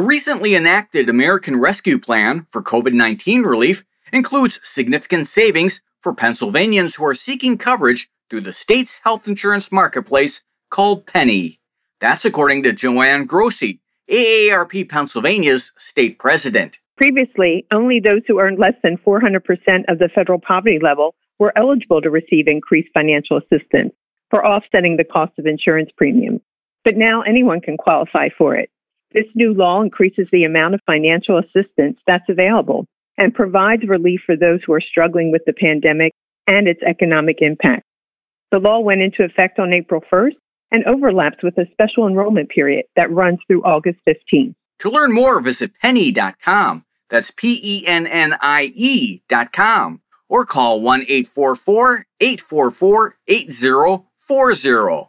The recently enacted American Rescue Plan for COVID 19 relief includes significant savings for Pennsylvanians who are seeking coverage through the state's health insurance marketplace called Pennie. That's according to Joanne Grossi, AARP Pennsylvania's state president. Previously, only those who earned less than 400% of the federal poverty level were eligible to receive increased financial assistance for offsetting the cost of insurance premiums. But now anyone can qualify for it. This new law increases the amount of financial assistance that's available and provides relief for those who are struggling with the pandemic and its economic impact. The law went into effect on April 1st and overlaps with a special enrollment period that runs through August 15th. To learn more, visit pennie.com. That's P E N N I E.com or call 1 844 844 8040.